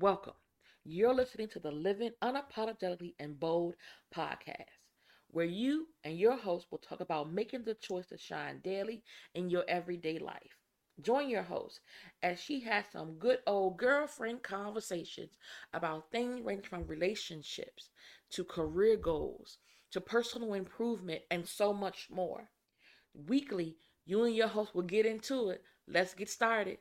Welcome. You're listening to the Living Unapologetically and Bold podcast, where you and your host will talk about making the choice to shine daily in your everyday life. Join your host as she has some good old girlfriend conversations about things ranging from relationships to career goals to personal improvement and so much more. Weekly, you and your host will get into it. Let's get started.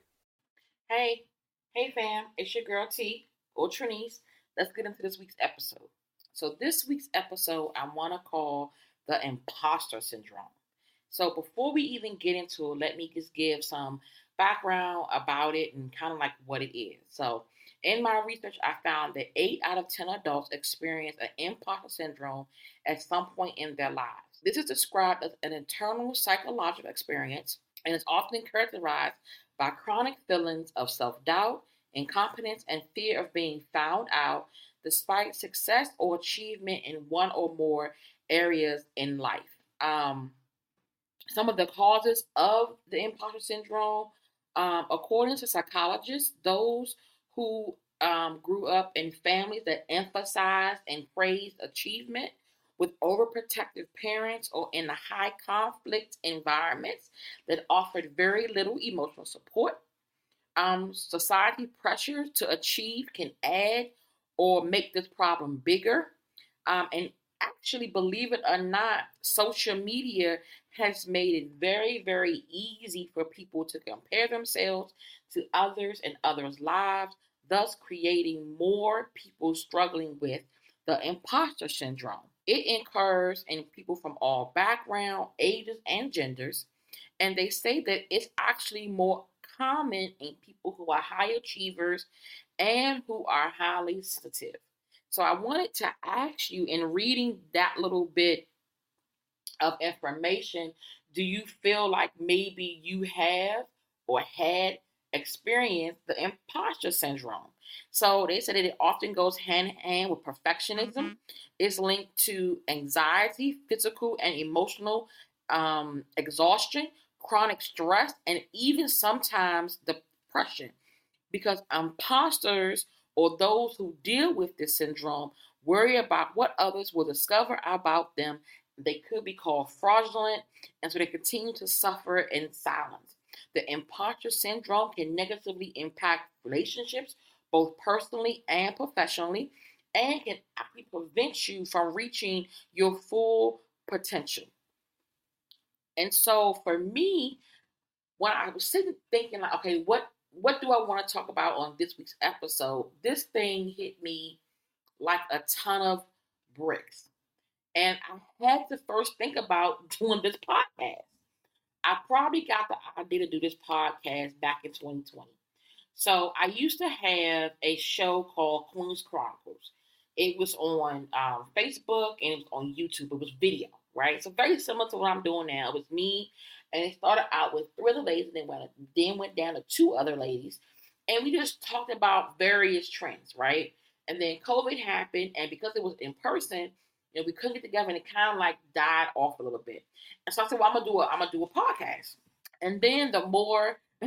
Hey, hey fam, it's your girl T or Trinice. Let's get into this week's episode. So, this week's episode I want to call the imposter syndrome. So, before we even get into it, let me just give some background about it and kind of like what it is. So, in my research, I found that 8 out of 10 adults experience an imposter syndrome at some point in their lives. This is described as an internal psychological experience and is often characterized by chronic feelings of self doubt, incompetence, and fear of being found out despite success or achievement in one or more areas in life. Um, some of the causes of the imposter syndrome, um, according to psychologists, those who um, grew up in families that emphasized and praised achievement with overprotective parents or in a high conflict environments that offered very little emotional support. Um, society pressure to achieve can add or make this problem bigger. Um, and actually, believe it or not, social media has made it very, very easy for people to compare themselves to others and others' lives, thus creating more people struggling with the imposter syndrome. It occurs in people from all background, ages, and genders. And they say that it's actually more common in people who are high achievers and who are highly sensitive. So I wanted to ask you in reading that little bit of information, do you feel like maybe you have or had experienced the imposter syndrome? So they said that it often goes hand in hand with perfectionism. Mm-hmm. It's linked to anxiety, physical and emotional um, exhaustion, chronic stress, and even sometimes depression. Because imposters or those who deal with this syndrome worry about what others will discover about them. They could be called fraudulent, and so they continue to suffer in silence. The imposter syndrome can negatively impact relationships, both personally and professionally, and can actually prevent you from reaching your full potential. And so for me, when I was sitting thinking like, okay, what what do I want to talk about on this week's episode? This thing hit me like a ton of bricks. And I had to first think about doing this podcast. I probably got the idea to do this podcast back in 2020. So I used to have a show called Queen's Chronicles. It was on um, Facebook and it was on YouTube. It was video, right? So very similar to what I'm doing now. It was me, and it started out with three other ladies, and then went then went down to two other ladies, and we just talked about various trends, right? And then COVID happened, and because it was in person, know, we couldn't get together, and it kind of like died off a little bit. And so I said, "Well, I'm gonna do a I'm gonna do a podcast." And then the more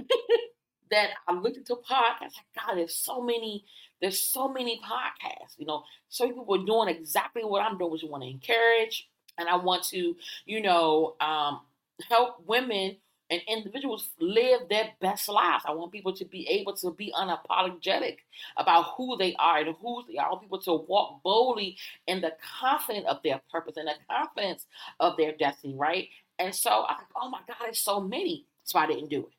that I looked into podcasts. Like, God, there's so many, there's so many podcasts. You know, so people are doing exactly what I'm doing, which I want to encourage, and I want to, you know, um, help women and individuals live their best lives. I want people to be able to be unapologetic about who they are and who they are. I want people to walk boldly in the confidence of their purpose and the confidence of their destiny, right? And so I like, oh my God, there's so many. So I didn't do it,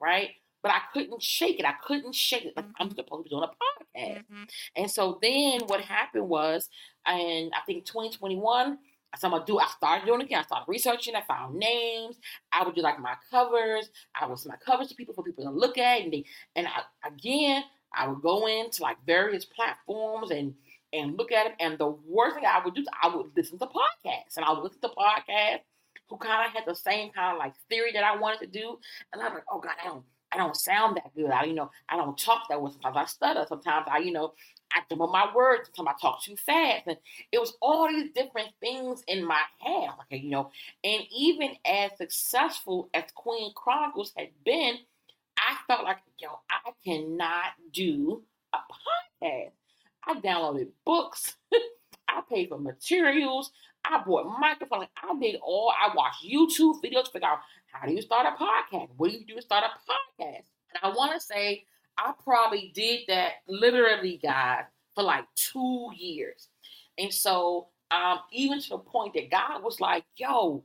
right? but I couldn't shake it. I couldn't shake it. Like I'm mm-hmm. supposed to be doing a podcast. Mm-hmm. And so then what happened was, and I think 2021, so I'm gonna do. I started doing again. I started researching. I found names. I would do like my covers. I would send my covers to people for people to look at, and they, and I, again, I would go into like various platforms and and look at them. And the worst thing I would do, I would listen to podcasts, and I would listen to podcasts who kind of had the same kind of like theory that I wanted to do, and I'm like, oh God, I don't I don't sound that good. I, you know, I don't talk that well. Sometimes I stutter. Sometimes I, you know, I jump on my words. Sometimes I talk too fast. And it was all these different things in my head. Okay, you know, and even as successful as Queen Chronicles had been, I felt like, yo, I cannot do a podcast. I downloaded books. I paid for materials. I bought microphones. I did all. I watched YouTube videos to figure out how do you start a podcast? What do you do to start a podcast? And I want to say I probably did that literally, guys, for like two years. And so, um, even to the point that God was like, yo,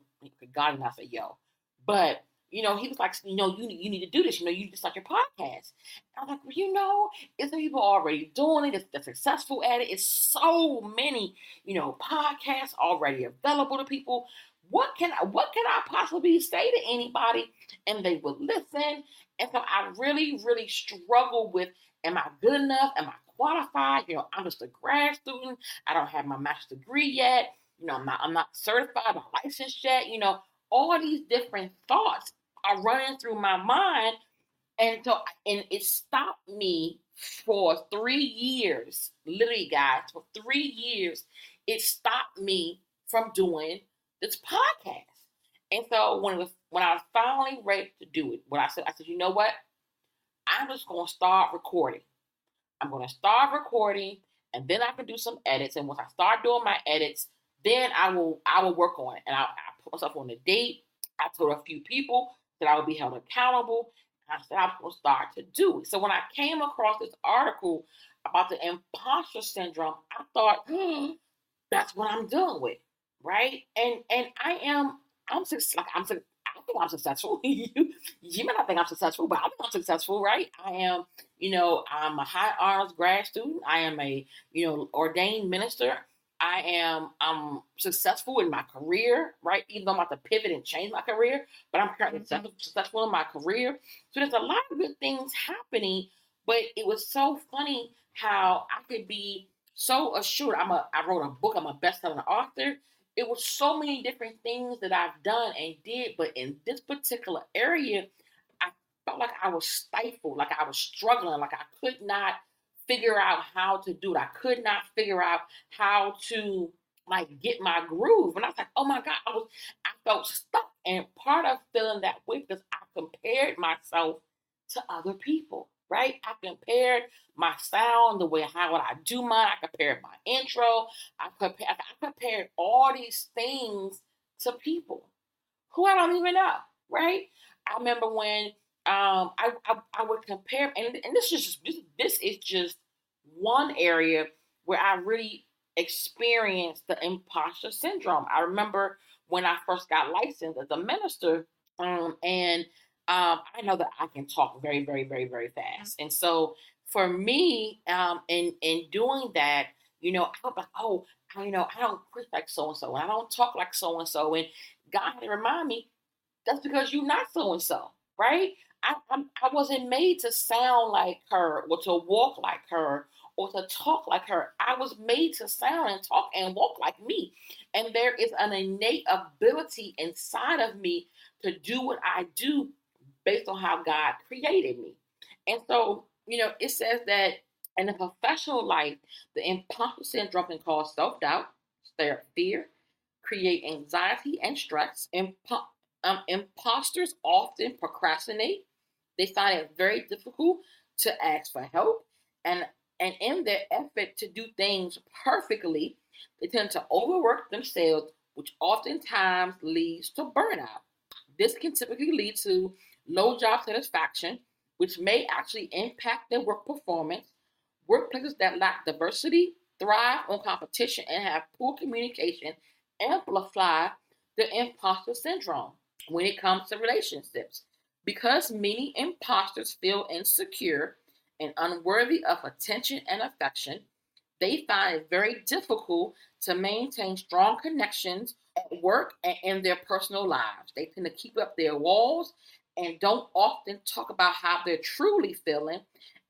God and I said, yo, but you know, he was like, you know, you, you need to do this. You know, you need to start your podcast. And I'm like, well, you know, is there people already doing it? They're successful at it. It's so many, you know, podcasts already available to people. What can I, what can I possibly say to anybody? And they will listen. And so I really, really struggle with, am I good enough? Am I qualified? You know, I'm just a grad student. I don't have my master's degree yet. You know, I'm not, I'm not certified or licensed yet. You know, all these different thoughts are running through my mind. And so, and it stopped me for three years, literally, guys, for three years, it stopped me from doing this podcast. And so when it was when I was finally ready to do it, what I said, I said, you know what? I'm just gonna start recording. I'm gonna start recording, and then I can do some edits. And once I start doing my edits, then I will I will work on it. And I, I put myself on a date. I told a few people that I would be held accountable. I said I will start to do it. So when I came across this article about the imposter syndrome, I thought, hmm, that's what I'm dealing with, right? And and I am I'm like I'm I think I'm successful. you you may not think I'm successful, but I think I'm successful, right? I am, you know, I'm a high honors grad student. I am a, you know, ordained minister. I am I'm successful in my career, right? Even though I'm about to pivot and change my career, but I'm currently mm-hmm. successful in my career. So there's a lot of good things happening, but it was so funny how I could be so assured. I'm a I wrote a book, I'm a best-selling author. It was so many different things that I've done and did, but in this particular area, I felt like I was stifled, like I was struggling, like I could not figure out how to do it. I could not figure out how to like get my groove. And I was like, oh my God, I was I felt stuck. And part of feeling that way because I compared myself to other people, right? I compared my sound, the way how would I do mine, I compared my intro, I compared I compared all these things to people who I don't even know, right? I remember when um, I, I, I would compare, and, and this is just this, this is just one area where I really experienced the imposter syndrome. I remember when I first got licensed as a minister, um, and um, I know that I can talk very, very, very, very fast, and so for me, um, in in doing that, you know, I was like, oh, you know, I don't preach like so and so, and I don't talk like so and so, and God had to remind me that's because you're not so and so, right? I, I'm, I wasn't made to sound like her or to walk like her or to talk like her. I was made to sound and talk and walk like me. And there is an innate ability inside of me to do what I do based on how God created me. And so, you know, it says that in the professional life, the imposter syndrome can cause self doubt, fear, create anxiety and stress. Impo- um, imposters often procrastinate they find it very difficult to ask for help. And, and in their effort to do things perfectly, they tend to overwork themselves, which oftentimes leads to burnout. This can typically lead to low job satisfaction, which may actually impact their work performance. Workplaces that lack diversity thrive on competition and have poor communication amplify the imposter syndrome when it comes to relationships. Because many imposters feel insecure and unworthy of attention and affection, they find it very difficult to maintain strong connections at work and in their personal lives. They tend to keep up their walls and don't often talk about how they're truly feeling,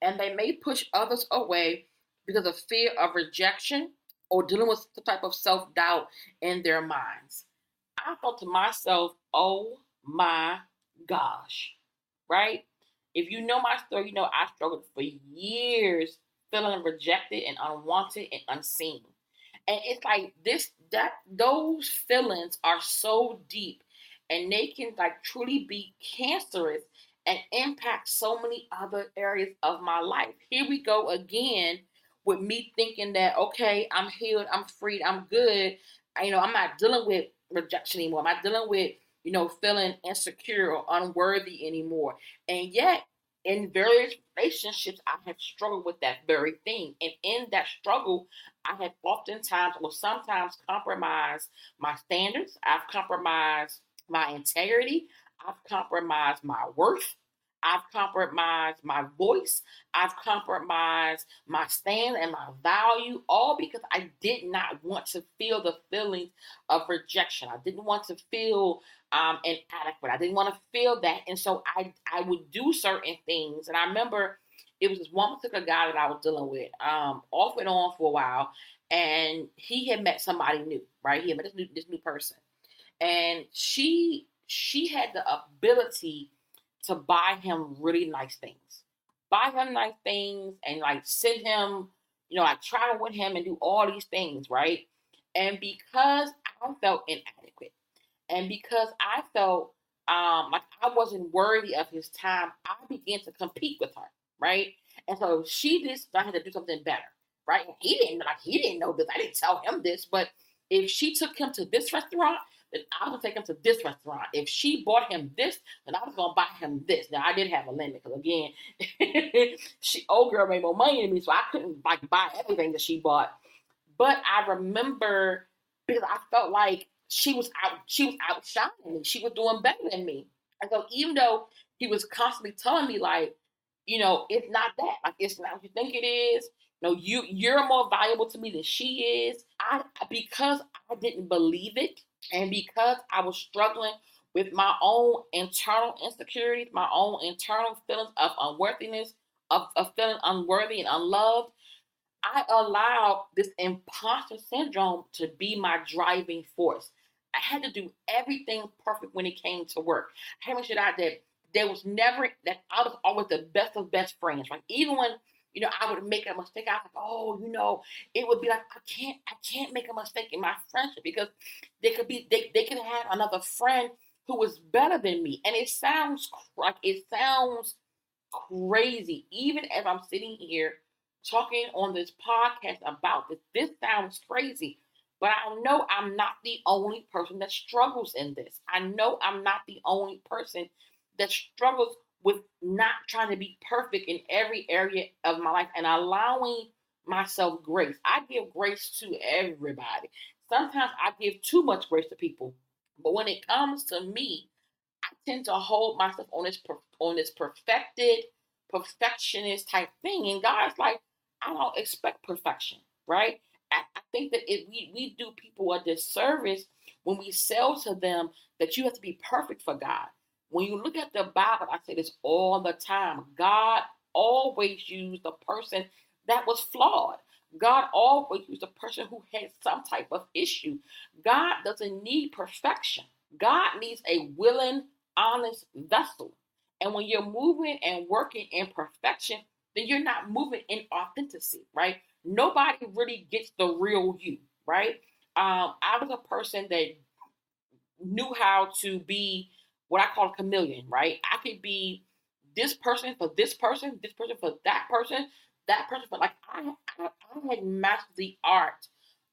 and they may push others away because of fear of rejection or dealing with the type of self doubt in their minds. I thought to myself, oh my gosh, right? If you know my story, you know I struggled for years feeling rejected and unwanted and unseen. And it's like this that those feelings are so deep and they can like truly be cancerous and impact so many other areas of my life. Here we go again with me thinking that okay, I'm healed, I'm freed, I'm good. I, you know, I'm not dealing with rejection anymore. I'm not dealing with you know feeling insecure or unworthy anymore. And yet, in various relationships, I have struggled with that very thing. And in that struggle, I have oftentimes or sometimes compromised my standards. I've compromised my integrity. I've compromised my worth. I've compromised my voice. I've compromised my stand and my value, all because I did not want to feel the feelings of rejection. I didn't want to feel um, inadequate. I didn't want to feel that, and so I I would do certain things. And I remember it was this one particular guy that I was dealing with, um, off and on for a while, and he had met somebody new, right? He had met this new this new person, and she she had the ability to buy him really nice things. Buy him nice things and like send him, you know, like travel with him and do all these things, right? And because I felt inadequate and because I felt um like I wasn't worthy of his time, I began to compete with her, right? And so she just I had to do something better, right? And he didn't like he didn't know this. I didn't tell him this, but if she took him to this restaurant, then I was gonna take him to this restaurant. If she bought him this, then I was gonna buy him this. Now I did have a limit because again, she old girl made more money than me, so I couldn't like buy everything that she bought. But I remember because I felt like she was out, she was outshining me. She was doing better than me. And so even though he was constantly telling me like, you know, it's not that. Like it's not what you think it is. No, you you're more valuable to me than she is. I because I didn't believe it and because I was struggling with my own internal insecurities, my own internal feelings of unworthiness, of, of feeling unworthy and unloved, I allowed this imposter syndrome to be my driving force. I had to do everything perfect when it came to work. I had to make sure that there was never that I was always the best of best friends, right? Even when you know, I would make a mistake. I was like, oh, you know, it would be like I can't, I can't make a mistake in my friendship because they could be, they, they could have another friend who was better than me, and it sounds like it sounds crazy. Even as I'm sitting here talking on this podcast about this, this sounds crazy. But I know I'm not the only person that struggles in this. I know I'm not the only person that struggles with not trying to be perfect in every area of my life and allowing myself grace. I give grace to everybody. Sometimes I give too much grace to people, but when it comes to me, I tend to hold myself on this on this perfected, perfectionist type thing. And God's like, I don't expect perfection, right? I, think that if we, we do people a disservice when we sell to them that you have to be perfect for God. When you look at the Bible, I say this all the time God always used the person that was flawed. God always used a person who had some type of issue. God doesn't need perfection. God needs a willing, honest vessel. And when you're moving and working in perfection, then you're not moving in authenticity, right? Nobody really gets the real you, right? Um, I was a person that knew how to be what I call a chameleon, right? I could be this person for this person, this person for that person, that person for like I I, I had mastered the art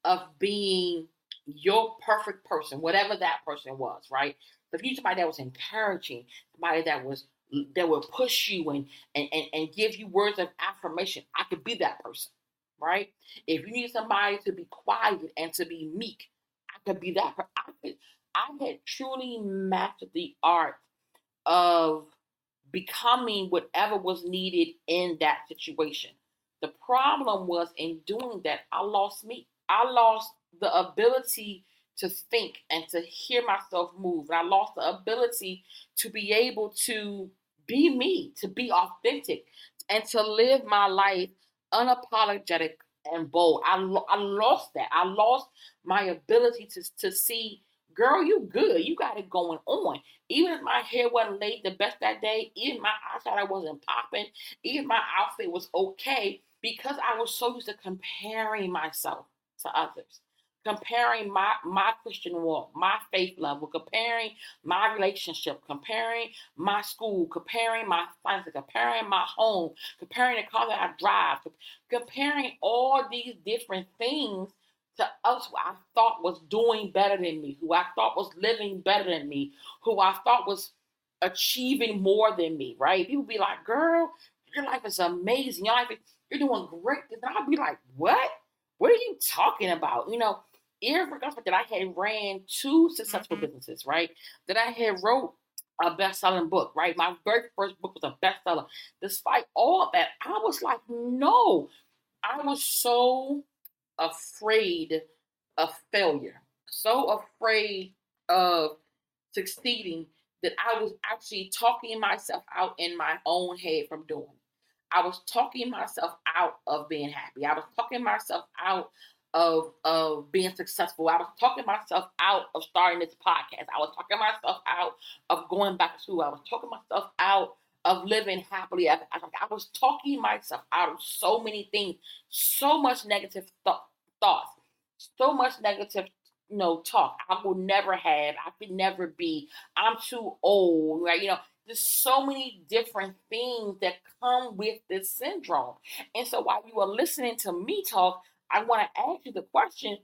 of being your perfect person, whatever that person was, right? If you somebody that was encouraging, somebody that was that would push you and, and and and give you words of affirmation, I could be that person, right? If you need somebody to be quiet and to be meek, I could be that. I could I had truly mastered the art of becoming whatever was needed in that situation. The problem was in doing that, I lost me. I lost the ability to think and to hear myself move. I lost the ability to be able to be me, to be authentic, and to live my life unapologetic and bold. I, I lost that. I lost my ability to, to see girl, you good. You got it going on. Even if my hair wasn't laid the best that day, even my eyeshadow wasn't popping, even my outfit was okay, because I was so used to comparing myself to others, comparing my my Christian walk, my faith level, comparing my relationship, comparing my school, comparing my finances, comparing my home, comparing the car that I drive, comparing all these different things to us who I thought was doing better than me, who I thought was living better than me, who I thought was achieving more than me, right? People be like, girl, your life is amazing. Your life is, you're doing great. And I'll be like, what? What are you talking about? You know, irregardless that I had ran two successful mm-hmm. businesses, right? That I had wrote a best-selling book, right? My very first book was a bestseller. Despite all of that, I was like, no. I was so afraid of failure, so afraid of succeeding that I was actually talking myself out in my own head from doing. I was talking myself out of being happy. I was talking myself out of of being successful. I was talking myself out of starting this podcast. I was talking myself out of going back to school. I was talking myself out of living happily. I, I, I was talking myself out of so many things, so much negative th- thoughts, so much negative you know talk. I will never have. I could never be. I'm too old. Right? You know. There's so many different things that come with this syndrome. And so while you are listening to me talk, I want to ask you the question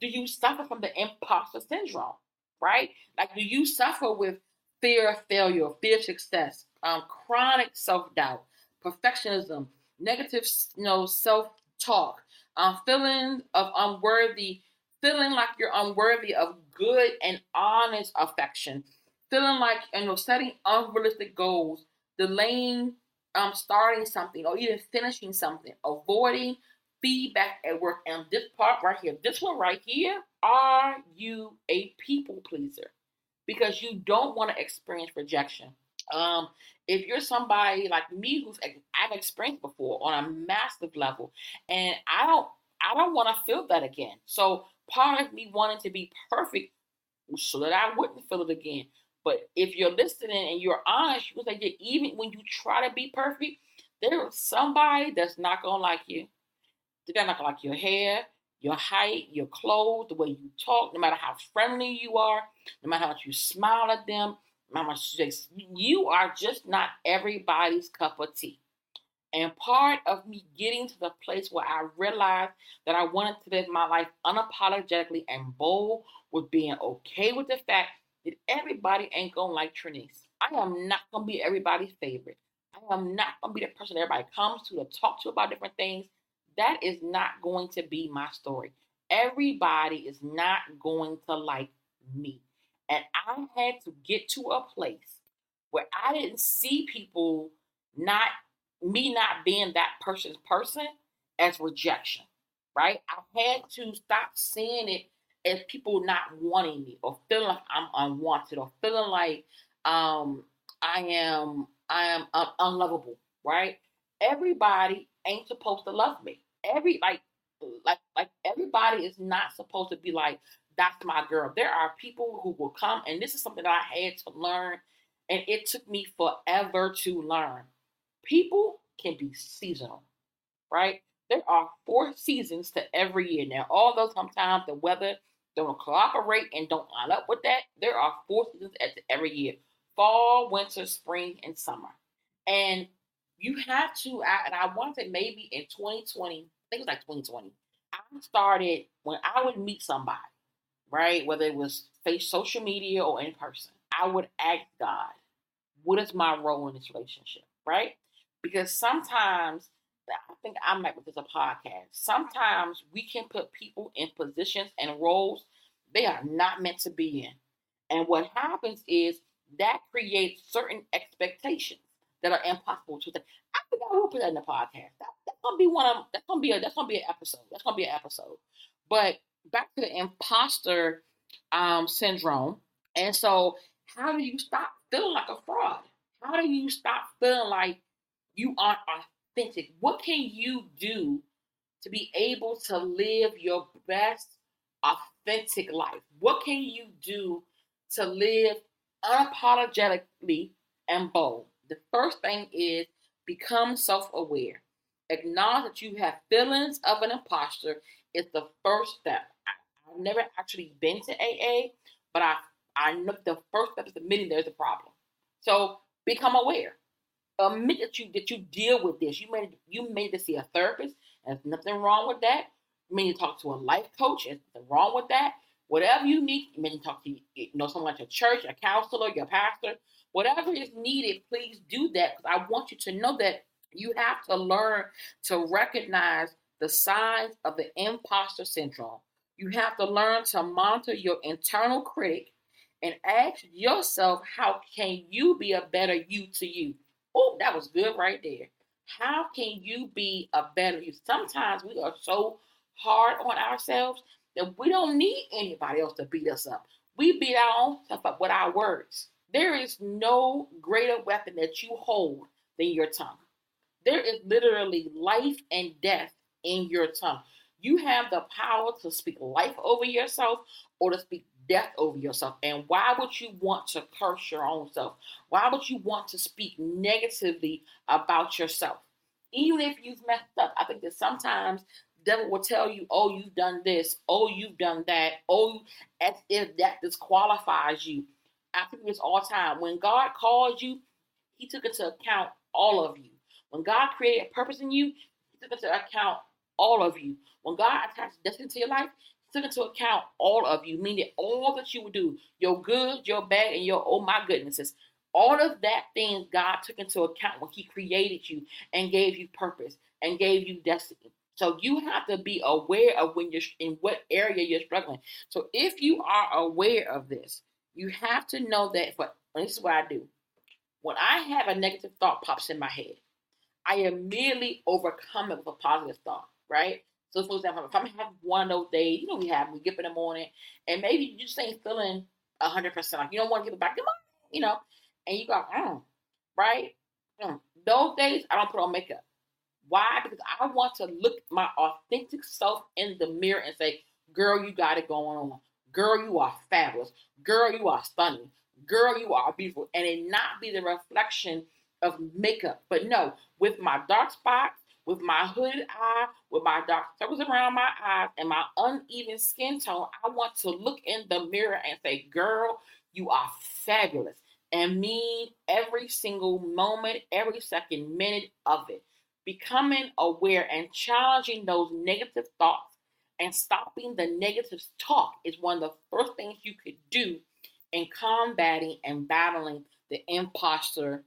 do you suffer from the imposter syndrome? Right? Like, do you suffer with fear of failure, fear of success, um, chronic self doubt, perfectionism, negative, you know, self talk, um, feeling of unworthy, feeling like you're unworthy of good and honest affection, feeling like you know setting unrealistic goals, delaying um starting something or even finishing something, avoiding feedback at work. And this part right here, this one right here, are you a people pleaser? Because you don't want to experience rejection. Um, if you're somebody like me who's I've experienced before on a massive level, and I don't I don't want to feel that again. So part of me wanting to be perfect so that I wouldn't feel it again. But if you're listening and you're honest, you say that even when you try to be perfect, there is somebody that's not gonna like you. They're not gonna like your hair, your height, your clothes, the way you talk, no matter how friendly you are, no matter how much you smile at them, matter much you are just not everybody's cup of tea. And part of me getting to the place where I realized that I wanted to live my life unapologetically and bold with being okay with the fact that everybody ain't gonna like Trinice. I am not gonna be everybody's favorite. I am not gonna be the person everybody comes to to talk to about different things. That is not going to be my story. Everybody is not going to like me. And I had to get to a place where I didn't see people not me not being that person's person as rejection, right? I had to stop seeing it as people not wanting me or feeling like I'm unwanted or feeling like um, I am I am un- unlovable, right? Everybody ain't supposed to love me. Every like like like everybody is not supposed to be like that's my girl. There are people who will come, and this is something that I had to learn, and it took me forever to learn. People can be seasonal, right? There are four seasons to every year. Now, although sometimes the weather don't cooperate and don't line up with that, there are four seasons at every year fall, winter, spring, and summer. And you have to, and I want to maybe in 2020, I think it was like 2020, I started when I would meet somebody, right? Whether it was face social media or in person, I would ask God, what is my role in this relationship, right? Because sometimes, I think I might with this a podcast, sometimes we can put people in positions and roles they are not meant to be in. And what happens is that creates certain expectations that are impossible to. I think I will put that in the podcast. That, that's gonna be one of that's gonna be a that's gonna be an episode. That's gonna be an episode. But back to the imposter um, syndrome. And so, how do you stop feeling like a fraud? How do you stop feeling like you aren't authentic? What can you do to be able to live your best authentic life? What can you do to live unapologetically and bold? The first thing is become self aware. Acknowledge that you have feelings of an imposter is the first step. Never actually been to AA, but I I know the first step is admitting there's a problem. So become aware. Admit that you that you deal with this. You may you may to see a therapist. There's nothing wrong with that. You may to talk to a life coach. There's nothing wrong with that. Whatever you need, you may need to talk to you know someone at your church, a counselor, your pastor. Whatever is needed, please do that because I want you to know that you have to learn to recognize the signs of the imposter syndrome. You have to learn to monitor your internal critic and ask yourself, how can you be a better you to you? Oh, that was good right there. How can you be a better you? Sometimes we are so hard on ourselves that we don't need anybody else to beat us up. We beat our own stuff up with our words. There is no greater weapon that you hold than your tongue. There is literally life and death in your tongue. You have the power to speak life over yourself or to speak death over yourself. And why would you want to curse your own self? Why would you want to speak negatively about yourself? Even if you've messed up, I think that sometimes devil will tell you, oh, you've done this, oh, you've done that, oh, as if that disqualifies you. I think this all time. When God called you, He took into account all of you. When God created a purpose in you, He took into account all of you. When God attached destiny to your life, He took into account all of you, meaning all that you would do, your good, your bad, and your oh my goodnesses. All of that things God took into account when He created you and gave you purpose and gave you destiny. So you have to be aware of when you're in what area you're struggling. So if you are aware of this, you have to know that for this is what I do. When I have a negative thought pops in my head, I immediately overcome it with a positive thought, right? So for example, if I'm having one of those days, you know we have, we get up in the morning, and maybe you just ain't feeling hundred percent like you don't want to give it back, come on, you know, and you go, mm, right? Mm. Those days I don't put on makeup. Why? Because I want to look my authentic self in the mirror and say, girl, you got it going on. Girl, you are fabulous. Girl, you are stunning. Girl, you are beautiful. And it not be the reflection of makeup. But no, with my dark spots, with my hooded eye, with my dark circles around my eyes, and my uneven skin tone, I want to look in the mirror and say, girl, you are fabulous. And mean every single moment, every second minute of it becoming aware and challenging those negative thoughts and stopping the negative talk is one of the first things you could do in combating and battling the imposter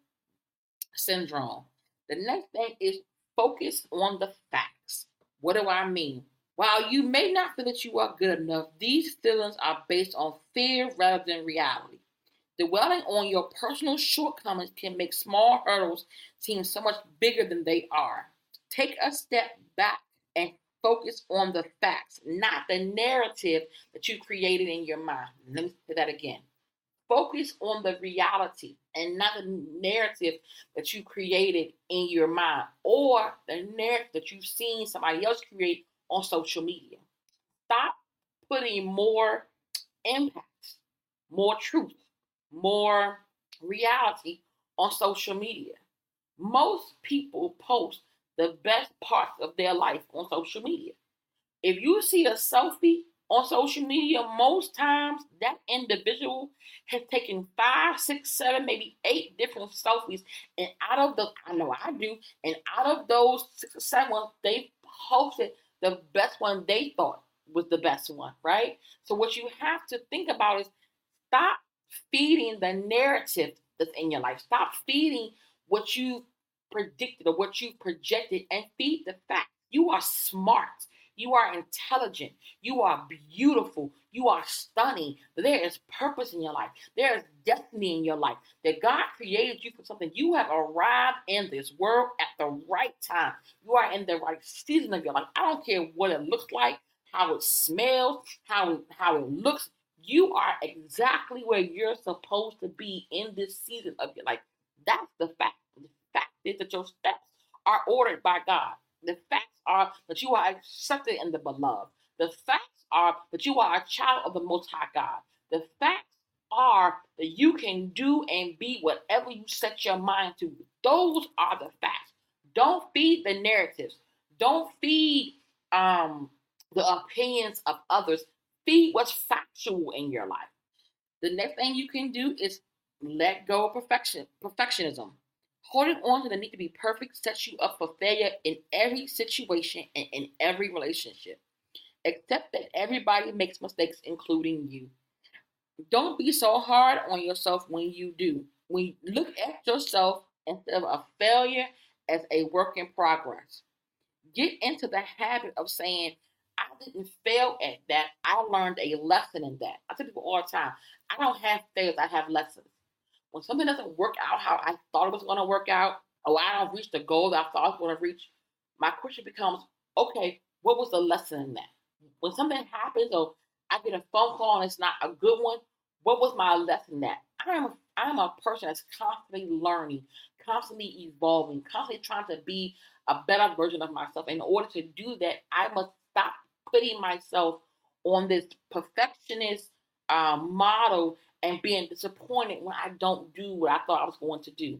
syndrome. The next thing is focus on the facts. What do I mean? While you may not feel that you are good enough, these feelings are based on fear rather than reality. Dwelling on your personal shortcomings can make small hurdles seem so much bigger than they are. Take a step back and focus on the facts, not the narrative that you created in your mind. Let me say that again. Focus on the reality and not the narrative that you created in your mind or the narrative that you've seen somebody else create on social media. Stop putting more impact, more truth, more reality on social media. Most people post the best parts of their life on social media. If you see a selfie on social media, most times that individual has taken five, six, seven, maybe eight different selfies. And out of the, I know I do, and out of those six or seven ones, they posted the best one they thought was the best one, right? So what you have to think about is stop feeding the narrative that's in your life. Stop feeding what you predicted or what you projected and feed the fact. You are smart. You are intelligent. You are beautiful. You are stunning. There is purpose in your life. There is destiny in your life. That God created you for something. You have arrived in this world at the right time. You are in the right season of your life. I don't care what it looks like, how it smells, how how it looks. You are exactly where you're supposed to be in this season of your life. That's the fact. The fact is that your steps are ordered by God. The facts are that you are accepted in the beloved. The facts are that you are a child of the Most High God. The facts are that you can do and be whatever you set your mind to. Those are the facts. Don't feed the narratives. Don't feed um, the opinions of others Feed what's factual in your life. The next thing you can do is let go of perfection, perfectionism. Holding on to the need to be perfect sets you up for failure in every situation and in every relationship. Accept that everybody makes mistakes, including you. Don't be so hard on yourself when you do. When you look at yourself instead of a failure as a work in progress. Get into the habit of saying, I didn't fail at that. I learned a lesson in that. I tell people all the time, I don't have fails, I have lessons. When something doesn't work out how I thought it was going to work out, or I don't reach the goal that I thought I was going to reach, my question becomes, okay, what was the lesson in that? When something happens or I get a phone call and it's not a good one, what was my lesson in that? I'm I'm a person that's constantly learning, constantly evolving, constantly trying to be a better version of myself. In order to do that, I must stop putting myself on this perfectionist um, model and being disappointed when I don't do what I thought I was going to do.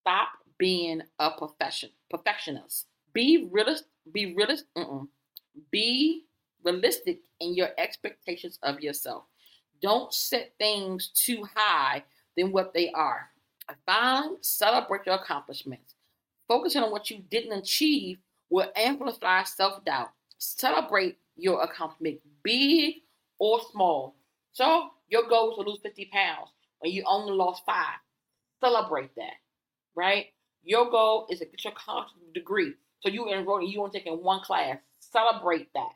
Stop being a profession perfectionist. Be realist. Be realist. Mm-mm. Be realistic in your expectations of yourself. Don't set things too high than what they are. Finally, celebrate your accomplishments. Focusing on what you didn't achieve will amplify self doubt. Celebrate your accomplishment, big or small. So, your goal is to lose 50 pounds when you only lost five. Celebrate that, right? Your goal is to get your college degree. So, you enrolled you only taking one class. Celebrate that,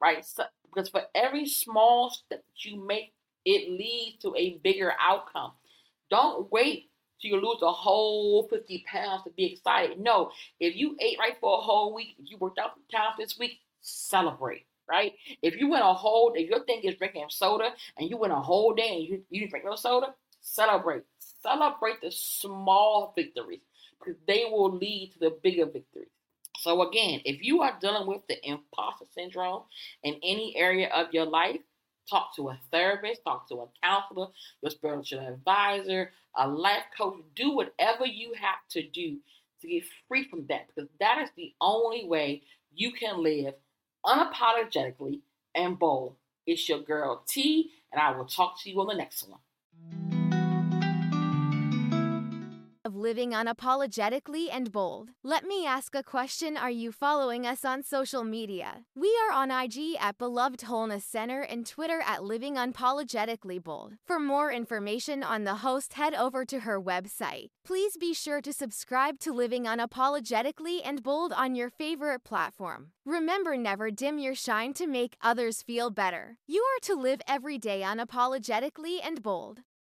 right? So, because for every small step that you make, it leads to a bigger outcome. Don't wait till you lose a whole 50 pounds to be excited. No, if you ate right for a whole week, you worked out time this week, celebrate, right? If you went a whole, if your thing is drinking soda and you went a whole day and you, you didn't drink no soda, celebrate. Celebrate the small victories because they will lead to the bigger victories. So again, if you are dealing with the imposter syndrome in any area of your life, talk to a therapist, talk to a counselor, your spiritual advisor, a life coach. Do whatever you have to do to get free from that because that is the only way you can live unapologetically and bold. It's your girl T, and I will talk to you on the next one. Living unapologetically and bold. Let me ask a question Are you following us on social media? We are on IG at Beloved Wholeness Center and Twitter at Living Unapologetically Bold. For more information on the host, head over to her website. Please be sure to subscribe to Living Unapologetically and Bold on your favorite platform. Remember, never dim your shine to make others feel better. You are to live every day unapologetically and bold.